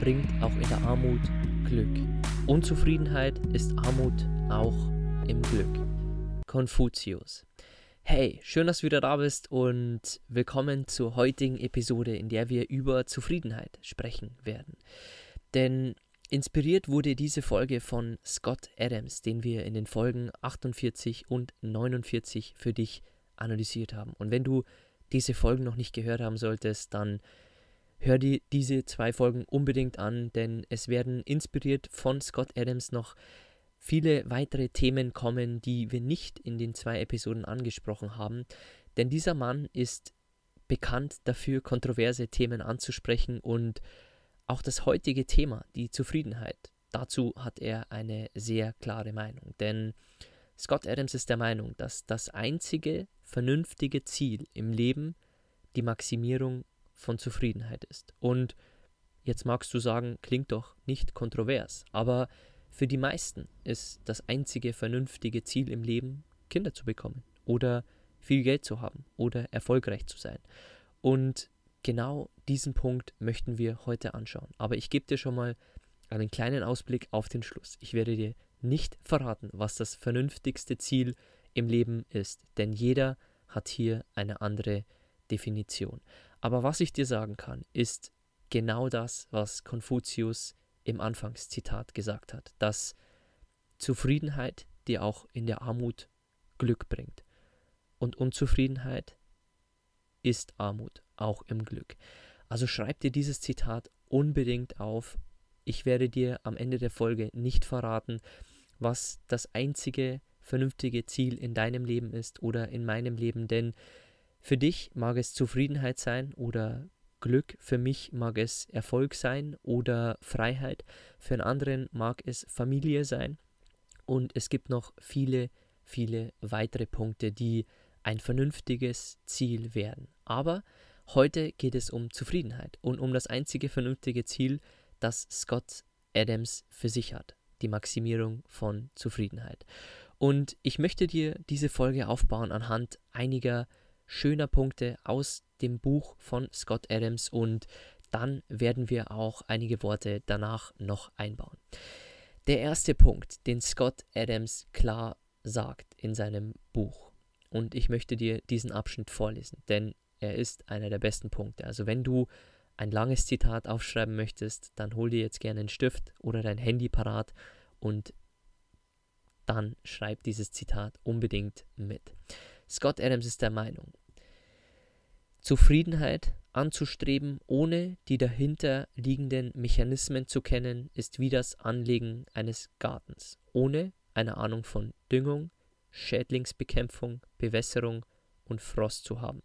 bringt auch in der Armut Glück. Unzufriedenheit ist Armut auch im Glück. Konfuzius. Hey, schön, dass du wieder da bist und willkommen zur heutigen Episode, in der wir über Zufriedenheit sprechen werden. Denn inspiriert wurde diese Folge von Scott Adams, den wir in den Folgen 48 und 49 für dich analysiert haben. Und wenn du diese Folgen noch nicht gehört haben solltest, dann hör dir diese zwei Folgen unbedingt an, denn es werden inspiriert von Scott Adams noch viele weitere Themen kommen, die wir nicht in den zwei Episoden angesprochen haben. Denn dieser Mann ist bekannt dafür, kontroverse Themen anzusprechen und auch das heutige Thema, die Zufriedenheit, dazu hat er eine sehr klare Meinung. Denn Scott Adams ist der Meinung, dass das einzige vernünftige Ziel im Leben die Maximierung von Zufriedenheit ist. Und jetzt magst du sagen, klingt doch nicht kontrovers, aber für die meisten ist das einzige vernünftige Ziel im Leben, Kinder zu bekommen oder viel Geld zu haben oder erfolgreich zu sein. Und genau diesen Punkt möchten wir heute anschauen. Aber ich gebe dir schon mal einen kleinen Ausblick auf den Schluss. Ich werde dir nicht verraten, was das vernünftigste Ziel im Leben ist, denn jeder hat hier eine andere Definition. Aber was ich dir sagen kann, ist genau das, was Konfuzius im Anfangszitat gesagt hat, dass Zufriedenheit dir auch in der Armut Glück bringt. Und Unzufriedenheit ist Armut, auch im Glück. Also schreib dir dieses Zitat unbedingt auf. Ich werde dir am Ende der Folge nicht verraten, was das einzige vernünftige Ziel in deinem Leben ist oder in meinem Leben, denn für dich mag es Zufriedenheit sein oder Glück, für mich mag es Erfolg sein oder Freiheit, für einen anderen mag es Familie sein und es gibt noch viele, viele weitere Punkte, die ein vernünftiges Ziel werden. Aber heute geht es um Zufriedenheit und um das einzige vernünftige Ziel, das Scott Adams für sich hat, die Maximierung von Zufriedenheit. Und ich möchte dir diese Folge aufbauen anhand einiger schöner Punkte aus dem Buch von Scott Adams und dann werden wir auch einige Worte danach noch einbauen. Der erste Punkt, den Scott Adams klar sagt in seinem Buch, und ich möchte dir diesen Abschnitt vorlesen, denn er ist einer der besten Punkte. Also wenn du ein langes Zitat aufschreiben möchtest, dann hol dir jetzt gerne einen Stift oder dein Handy parat und dann schreib dieses Zitat unbedingt mit. Scott Adams ist der Meinung, Zufriedenheit anzustreben, ohne die dahinter liegenden Mechanismen zu kennen, ist wie das Anlegen eines Gartens, ohne eine Ahnung von Düngung, Schädlingsbekämpfung, Bewässerung und Frost zu haben.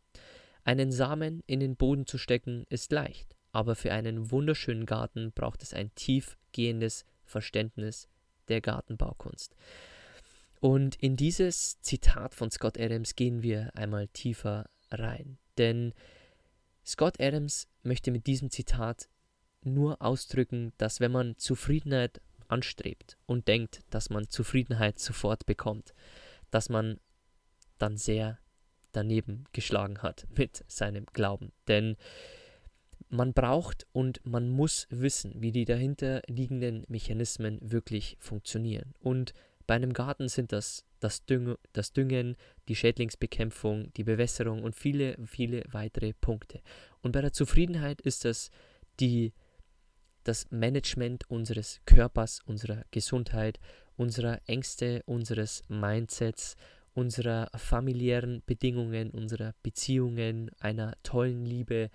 Einen Samen in den Boden zu stecken ist leicht, aber für einen wunderschönen Garten braucht es ein tiefgehendes Verständnis der Gartenbaukunst. Und in dieses Zitat von Scott Adams gehen wir einmal tiefer rein. Denn Scott Adams möchte mit diesem Zitat nur ausdrücken, dass wenn man Zufriedenheit anstrebt und denkt, dass man Zufriedenheit sofort bekommt, dass man dann sehr daneben geschlagen hat mit seinem Glauben. Denn man braucht und man muss wissen, wie die dahinter liegenden Mechanismen wirklich funktionieren. Und bei einem Garten sind das das, Düng das Düngen, die Schädlingsbekämpfung, die Bewässerung und viele, viele weitere Punkte. Und bei der Zufriedenheit ist das die, das Management unseres Körpers, unserer Gesundheit, unserer Ängste, unseres Mindsets, unserer familiären Bedingungen, unserer Beziehungen, einer tollen Liebe,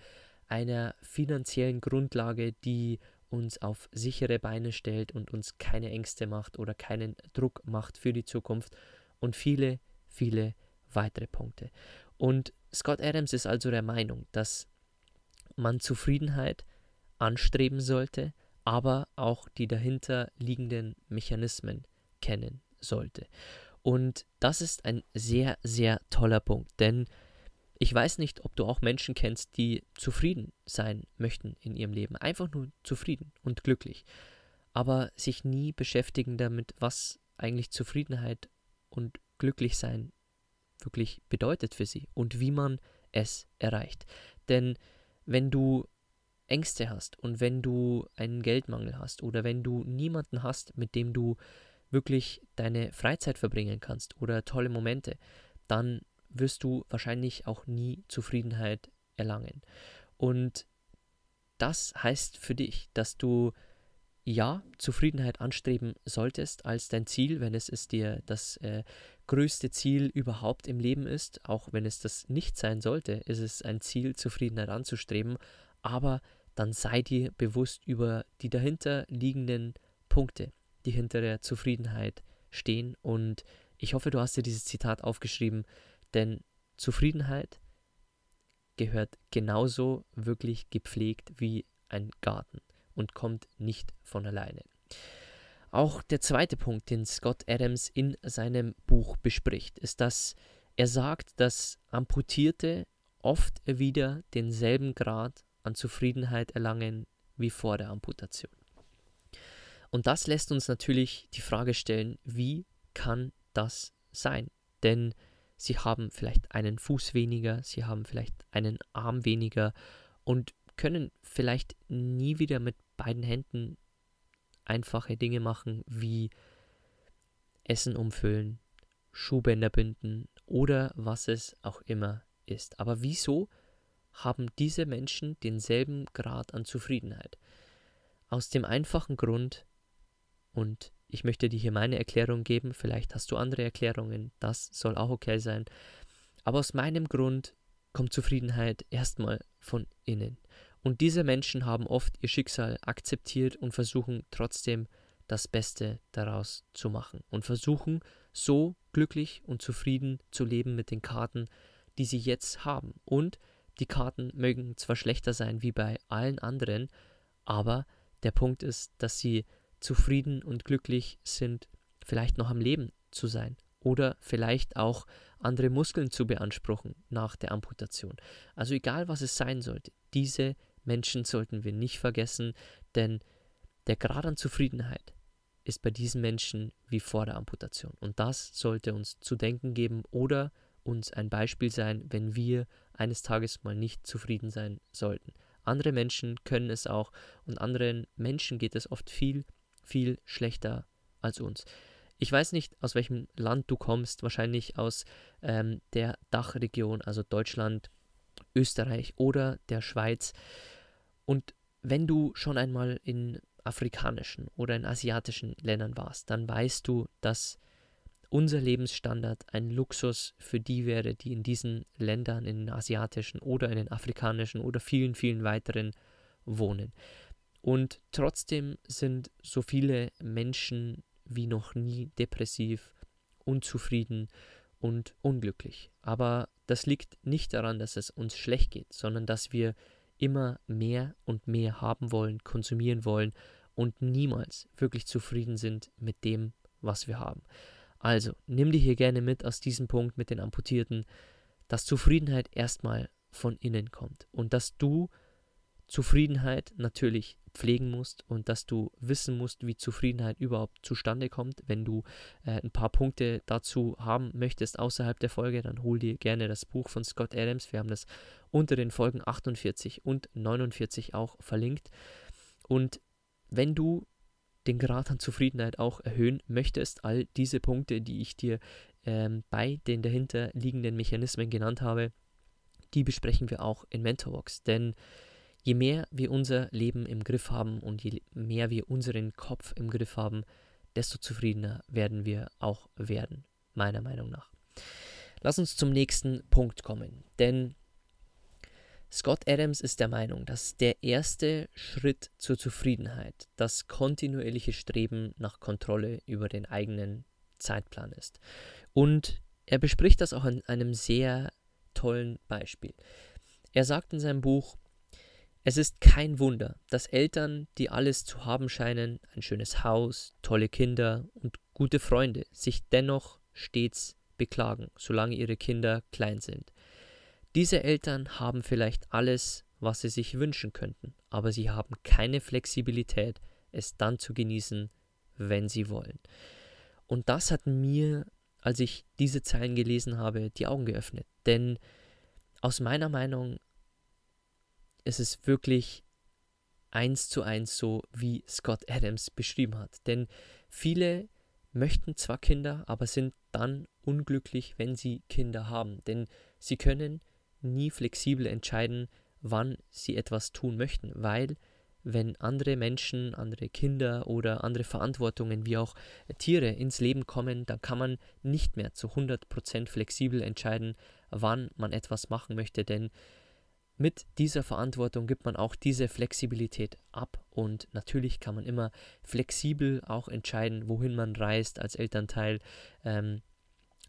einer finanziellen Grundlage, die uns auf sichere Beine stellt und uns keine Ängste macht oder keinen Druck macht für die Zukunft und viele, viele weitere Punkte. Und Scott Adams ist also der Meinung, dass man Zufriedenheit anstreben sollte, aber auch die dahinter liegenden Mechanismen kennen sollte. Und das ist ein sehr, sehr toller Punkt, denn ich weiß nicht, ob du auch Menschen kennst, die zufrieden sein möchten in ihrem Leben. Einfach nur zufrieden und glücklich. Aber sich nie beschäftigen damit, was eigentlich Zufriedenheit und Glücklichsein wirklich bedeutet für sie und wie man es erreicht. Denn wenn du Ängste hast und wenn du einen Geldmangel hast oder wenn du niemanden hast, mit dem du wirklich deine Freizeit verbringen kannst oder tolle Momente, dann wirst du wahrscheinlich auch nie Zufriedenheit erlangen. Und das heißt für dich, dass du ja Zufriedenheit anstreben solltest als dein Ziel, wenn es ist dir das äh, größte Ziel überhaupt im Leben ist, auch wenn es das nicht sein sollte, ist es ein Ziel, Zufriedenheit anzustreben, aber dann sei dir bewusst über die dahinter liegenden Punkte, die hinter der Zufriedenheit stehen. Und ich hoffe, du hast dir dieses Zitat aufgeschrieben, denn Zufriedenheit gehört genauso wirklich gepflegt wie ein Garten und kommt nicht von alleine. Auch der zweite Punkt, den Scott Adams in seinem Buch bespricht, ist, dass er sagt, dass Amputierte oft wieder denselben Grad an Zufriedenheit erlangen wie vor der Amputation. Und das lässt uns natürlich die Frage stellen, wie kann das sein? Denn sie haben vielleicht einen Fuß weniger, sie haben vielleicht einen Arm weniger und können vielleicht nie wieder mit beiden Händen einfache Dinge machen wie Essen umfüllen, Schuhbänder binden oder was es auch immer ist. Aber wieso haben diese Menschen denselben Grad an Zufriedenheit? Aus dem einfachen Grund, und ich möchte dir hier meine Erklärung geben, vielleicht hast du andere Erklärungen, das soll auch okay sein. Aber aus meinem Grund kommt Zufriedenheit erstmal von innen. Und diese Menschen haben oft ihr Schicksal akzeptiert und versuchen trotzdem das Beste daraus zu machen und versuchen so glücklich und zufrieden zu leben mit den Karten, die sie jetzt haben. Und die Karten mögen zwar schlechter sein wie bei allen anderen, aber der Punkt ist, dass sie zufrieden und glücklich sind, vielleicht noch am Leben zu sein oder vielleicht auch andere Muskeln zu beanspruchen nach der Amputation. Also egal was es sein sollte, diese Menschen sollten wir nicht vergessen, denn der Grad an Zufriedenheit ist bei diesen Menschen wie vor der Amputation. Und das sollte uns zu denken geben oder uns ein Beispiel sein, wenn wir eines Tages mal nicht zufrieden sein sollten. Andere Menschen können es auch und anderen Menschen geht es oft viel viel schlechter als uns. Ich weiß nicht, aus welchem Land du kommst, wahrscheinlich aus ähm, der Dachregion, also Deutschland, Österreich oder der Schweiz. Und wenn du schon einmal in afrikanischen oder in asiatischen Ländern warst, dann weißt du, dass unser Lebensstandard ein Luxus für die wäre, die in diesen Ländern, in den asiatischen oder in den afrikanischen oder vielen, vielen weiteren wohnen. Und trotzdem sind so viele Menschen wie noch nie depressiv, unzufrieden und unglücklich. Aber das liegt nicht daran, dass es uns schlecht geht, sondern dass wir immer mehr und mehr haben wollen, konsumieren wollen und niemals wirklich zufrieden sind mit dem, was wir haben. Also, nimm dir hier gerne mit aus diesem Punkt mit den Amputierten, dass Zufriedenheit erstmal von innen kommt und dass du Zufriedenheit natürlich pflegen musst und dass du wissen musst, wie Zufriedenheit überhaupt zustande kommt. Wenn du äh, ein paar Punkte dazu haben möchtest außerhalb der Folge, dann hol dir gerne das Buch von Scott Adams. Wir haben das unter den Folgen 48 und 49 auch verlinkt. Und wenn du den Grad an Zufriedenheit auch erhöhen möchtest, all diese Punkte, die ich dir ähm, bei den dahinter liegenden Mechanismen genannt habe, die besprechen wir auch in Mentorbox. Denn je mehr wir unser Leben im Griff haben und je mehr wir unseren Kopf im Griff haben, desto zufriedener werden wir auch werden, meiner Meinung nach. Lass uns zum nächsten Punkt kommen, denn Scott Adams ist der Meinung, dass der erste Schritt zur Zufriedenheit das kontinuierliche Streben nach Kontrolle über den eigenen Zeitplan ist. Und er bespricht das auch in einem sehr tollen Beispiel. Er sagt in seinem Buch, Es ist kein Wunder, dass Eltern, die alles zu haben scheinen, ein schönes Haus, tolle Kinder und gute Freunde, sich dennoch stets beklagen, solange ihre Kinder klein sind. Diese Eltern haben vielleicht alles, was sie sich wünschen könnten, aber sie haben keine Flexibilität, es dann zu genießen, wenn sie wollen. Und das hat mir, als ich diese Zeilen gelesen habe, die Augen geöffnet. Denn aus meiner Meinung ist es wirklich eins zu eins so, wie Scott Adams beschrieben hat. Denn viele möchten zwar Kinder, aber sind dann unglücklich, wenn sie Kinder haben. Denn sie können nie flexibel entscheiden, wann sie etwas tun möchten, weil wenn andere Menschen, andere Kinder oder andere Verantwortungen wie auch Tiere ins Leben kommen, dann kann man nicht mehr zu 100% flexibel entscheiden, wann man etwas machen möchte, denn mit dieser Verantwortung gibt man auch diese Flexibilität ab und natürlich kann man immer flexibel auch entscheiden, wohin man reist als Elternteil, ähm,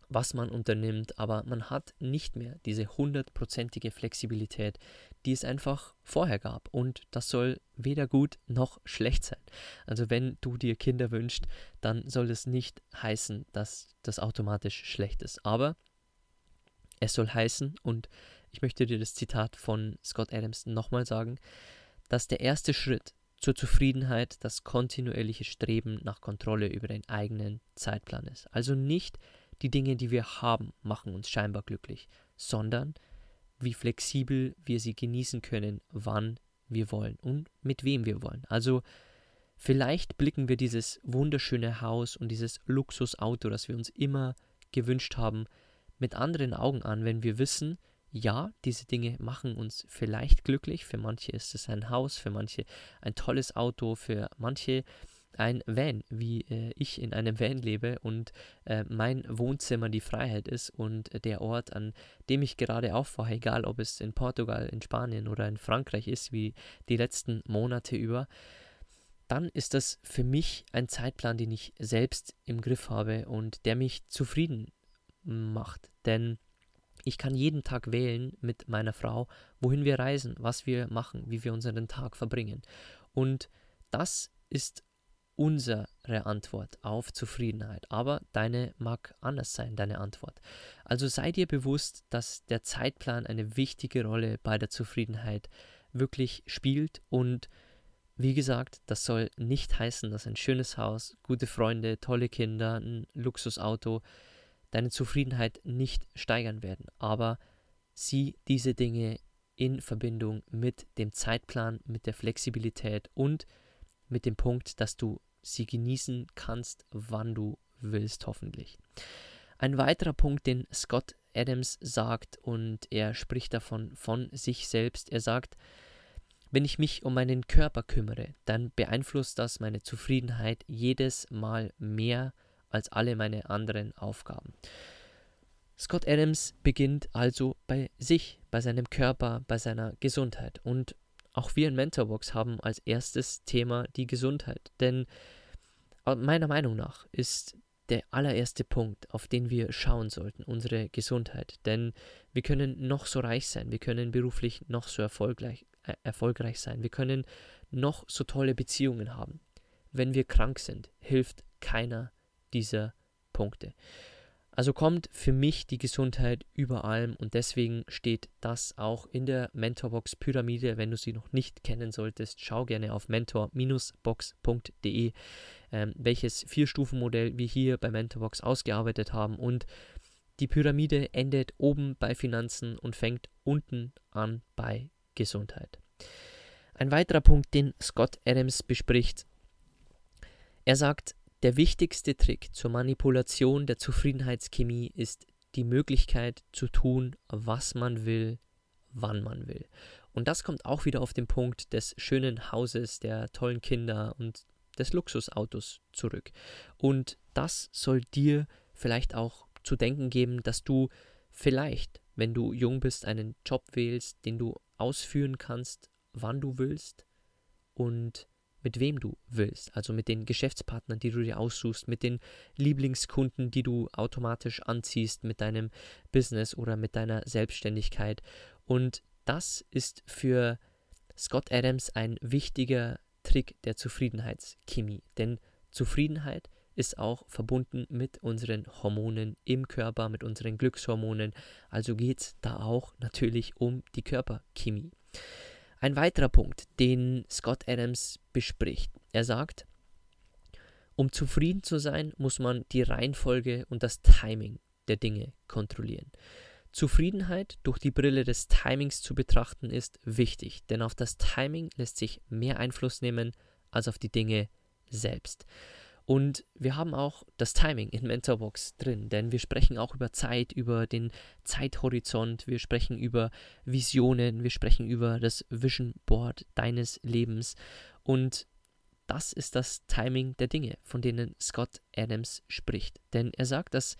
was man unternimmt, aber man hat nicht mehr diese hundertprozentige Flexibilität, die es einfach vorher gab. Und das soll weder gut noch schlecht sein. Also wenn du dir Kinder wünschst, dann soll es nicht heißen, dass das automatisch schlecht ist. Aber es soll heißen, und ich möchte dir das Zitat von Scott Adams nochmal sagen, dass der erste Schritt zur Zufriedenheit das kontinuierliche Streben nach Kontrolle über den eigenen Zeitplan ist. Also nicht die Dinge, die wir haben, machen uns scheinbar glücklich, sondern wie flexibel wir sie genießen können, wann wir wollen und mit wem wir wollen. Also vielleicht blicken wir dieses wunderschöne Haus und dieses Luxusauto, das wir uns immer gewünscht haben, mit anderen Augen an, wenn wir wissen, ja, diese Dinge machen uns vielleicht glücklich. Für manche ist es ein Haus, für manche ein tolles Auto, für manche ein Van, wie äh, ich in einem Van lebe und äh, mein Wohnzimmer die Freiheit ist und der Ort, an dem ich gerade aufwache, egal ob es in Portugal, in Spanien oder in Frankreich ist, wie die letzten Monate über, dann ist das für mich ein Zeitplan, den ich selbst im Griff habe und der mich zufrieden macht. Denn ich kann jeden Tag wählen mit meiner Frau, wohin wir reisen, was wir machen, wie wir unseren Tag verbringen. Und das ist unsere Antwort auf Zufriedenheit, aber deine mag anders sein, deine Antwort. Also sei dir bewusst, dass der Zeitplan eine wichtige Rolle bei der Zufriedenheit wirklich spielt und wie gesagt, das soll nicht heißen, dass ein schönes Haus, gute Freunde, tolle Kinder, ein Luxusauto deine Zufriedenheit nicht steigern werden, aber sieh diese Dinge in Verbindung mit dem Zeitplan, mit der Flexibilität und mit dem Punkt, dass du sie genießen kannst, wann du willst, hoffentlich. Ein weiterer Punkt, den Scott Adams sagt, und er spricht davon von sich selbst, er sagt, wenn ich mich um meinen Körper kümmere, dann beeinflusst das meine Zufriedenheit jedes Mal mehr als alle meine anderen Aufgaben. Scott Adams beginnt also bei sich, bei seinem Körper, bei seiner Gesundheit. Und auch wir in Mentorbox haben als erstes Thema die Gesundheit. Denn äh, meiner Meinung nach ist der allererste Punkt, auf den wir schauen sollten, unsere Gesundheit. Denn wir können noch so reich sein, wir können beruflich noch so erfolgreich, äh, erfolgreich sein, wir können noch so tolle Beziehungen haben. Wenn wir krank sind, hilft keiner dieser Punkte. Also kommt für mich die Gesundheit über allem und deswegen steht das auch in der Mentorbox Pyramide. Wenn du sie noch nicht kennen solltest, schau gerne auf mentor-box.de, ähm, welches Vier-Stufen-Modell wir hier bei Mentorbox ausgearbeitet haben. Und die Pyramide endet oben bei Finanzen und fängt unten an bei Gesundheit. Ein weiterer Punkt, den Scott Adams bespricht, er sagt, der wichtigste Trick zur Manipulation der Zufriedenheitschemie ist die Möglichkeit zu tun, was man will, wann man will. Und das kommt auch wieder auf den Punkt des schönen Hauses, der tollen Kinder und des Luxusautos zurück. Und das soll dir vielleicht auch zu denken geben, dass du vielleicht, wenn du jung bist, einen Job wählst, den du ausführen kannst, wann du willst und mit wem du willst, also mit den Geschäftspartnern, die du dir aussuchst, mit den Lieblingskunden, die du automatisch anziehst mit deinem Business oder mit deiner Selbstständigkeit. Und das ist für Scott Adams ein wichtiger Trick der Zufriedenheitschemie, denn Zufriedenheit ist auch verbunden mit unseren Hormonen im Körper, mit unseren Glückshormonen. Also geht es da auch natürlich um die Körperchemie. Ein weiterer Punkt, den Scott Adams bespricht. Er sagt, um zufrieden zu sein, muss man die Reihenfolge und das Timing der Dinge kontrollieren. Zufriedenheit durch die Brille des Timings zu betrachten ist wichtig, denn auf das Timing lässt sich mehr Einfluss nehmen als auf die Dinge selbst. Und wir haben auch das Timing in Mentorbox drin, denn wir sprechen auch über Zeit, über den Zeithorizont, wir sprechen über Visionen, wir sprechen über das Vision Board deines Lebens. Und das ist das Timing der Dinge, von denen Scott Adams spricht. Denn er sagt, dass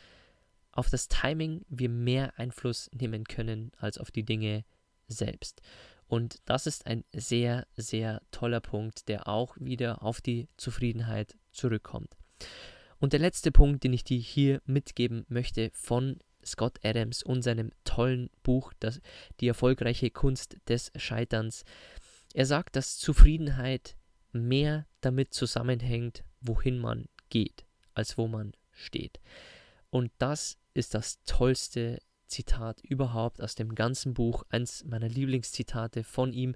auf das Timing wir mehr Einfluss nehmen können als auf die Dinge selbst. Und das ist ein sehr, sehr toller Punkt, der auch wieder auf die Zufriedenheit zurückkommt. Und der letzte Punkt, den ich dir hier mitgeben möchte von Scott Adams und seinem tollen Buch, das, Die erfolgreiche Kunst des Scheiterns. Er sagt, dass Zufriedenheit mehr damit zusammenhängt, wohin man geht, als wo man steht. Und das ist das tollste Zitat überhaupt aus dem ganzen Buch, eins meiner Lieblingszitate von ihm.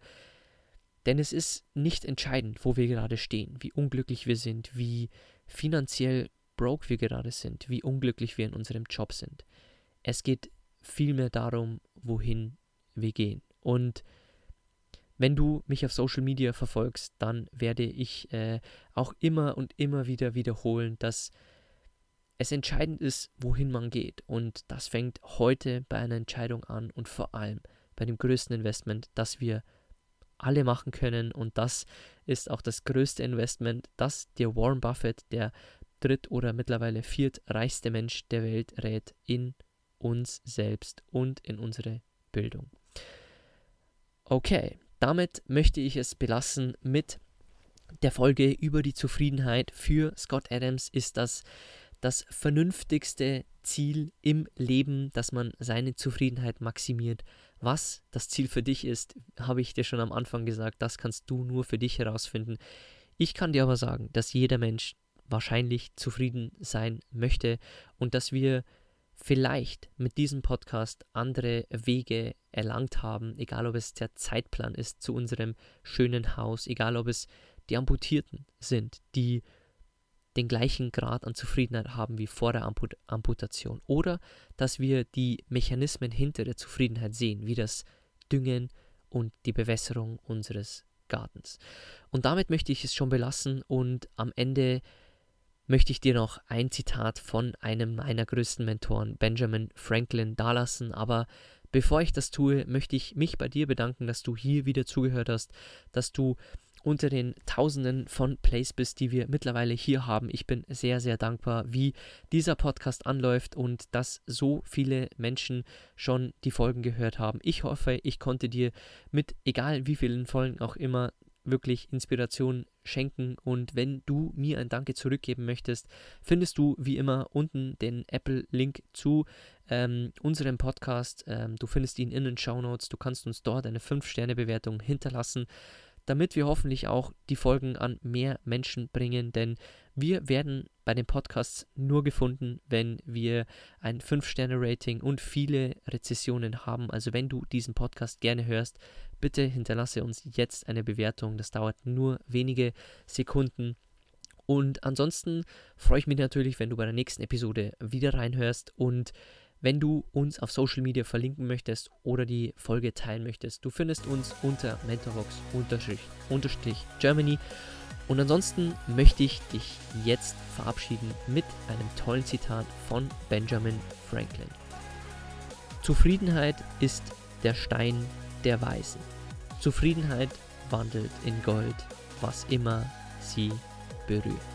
Denn es ist nicht entscheidend, wo wir gerade stehen, wie unglücklich wir sind, wie finanziell broke wir gerade sind, wie unglücklich wir in unserem Job sind. Es geht vielmehr darum, wohin wir gehen. Und wenn du mich auf Social Media verfolgst, dann werde ich äh, auch immer und immer wieder wiederholen, dass es entscheidend ist, wohin man geht. Und das fängt heute bei einer Entscheidung an und vor allem bei dem größten Investment, das wir alle machen können. Und das ist auch das größte Investment, das dir Warren Buffett, der dritt- oder mittlerweile viertreichste Mensch der Welt, rät in uns selbst und in unsere Bildung. Okay, damit möchte ich es belassen mit der Folge über die Zufriedenheit. Für Scott Adams ist das das vernünftigste Ziel im Leben, dass man seine Zufriedenheit maximiert. Was das Ziel für dich ist, habe ich dir schon am Anfang gesagt, das kannst du nur für dich herausfinden. Ich kann dir aber sagen, dass jeder Mensch wahrscheinlich zufrieden sein möchte und dass wir vielleicht mit diesem Podcast andere Wege erlangt haben, egal ob es der Zeitplan ist zu unserem schönen Haus, egal ob es die Amputierten sind, die den gleichen Grad an Zufriedenheit haben wie vor der Amput Amputation. Oder dass wir die Mechanismen hinter der Zufriedenheit sehen, wie das Düngen und die Bewässerung unseres Gartens. Und damit möchte ich es schon belassen und am Ende möchte ich dir noch ein Zitat von einem meiner größten Mentoren, Benjamin Franklin, dalassen. Aber bevor ich das tue, möchte ich mich bei dir bedanken, dass du hier wieder zugehört hast, dass du unter den Tausenden von Plays bist, die wir mittlerweile hier haben. Ich bin sehr, sehr dankbar, wie dieser Podcast anläuft und dass so viele Menschen schon die Folgen gehört haben. Ich hoffe, ich konnte dir mit egal wie vielen Folgen auch immer wirklich Inspiration schenken. Und wenn du mir ein Danke zurückgeben möchtest, findest du wie immer unten den Apple-Link zu ähm, unserem Podcast. Ähm, du findest ihn in den Show Notes. Du kannst uns dort eine 5-Sterne-Bewertung hinterlassen damit wir hoffentlich auch die Folgen an mehr Menschen bringen, denn wir werden bei den Podcasts nur gefunden, wenn wir ein 5-Sterne-Rating und viele Rezessionen haben. Also wenn du diesen Podcast gerne hörst, bitte hinterlasse uns jetzt eine Bewertung. Das dauert nur wenige Sekunden. Und ansonsten freue ich mich natürlich, wenn du bei der nächsten Episode wieder reinhörst und wenn du uns auf Social Media verlinken möchtest oder die Folge teilen möchtest. Du findest uns unter mentorbox-germany. Und ansonsten möchte ich dich jetzt verabschieden mit einem tollen Zitat von Benjamin Franklin. Zufriedenheit ist der Stein der Weisen. Zufriedenheit wandelt in Gold, was immer sie berührt.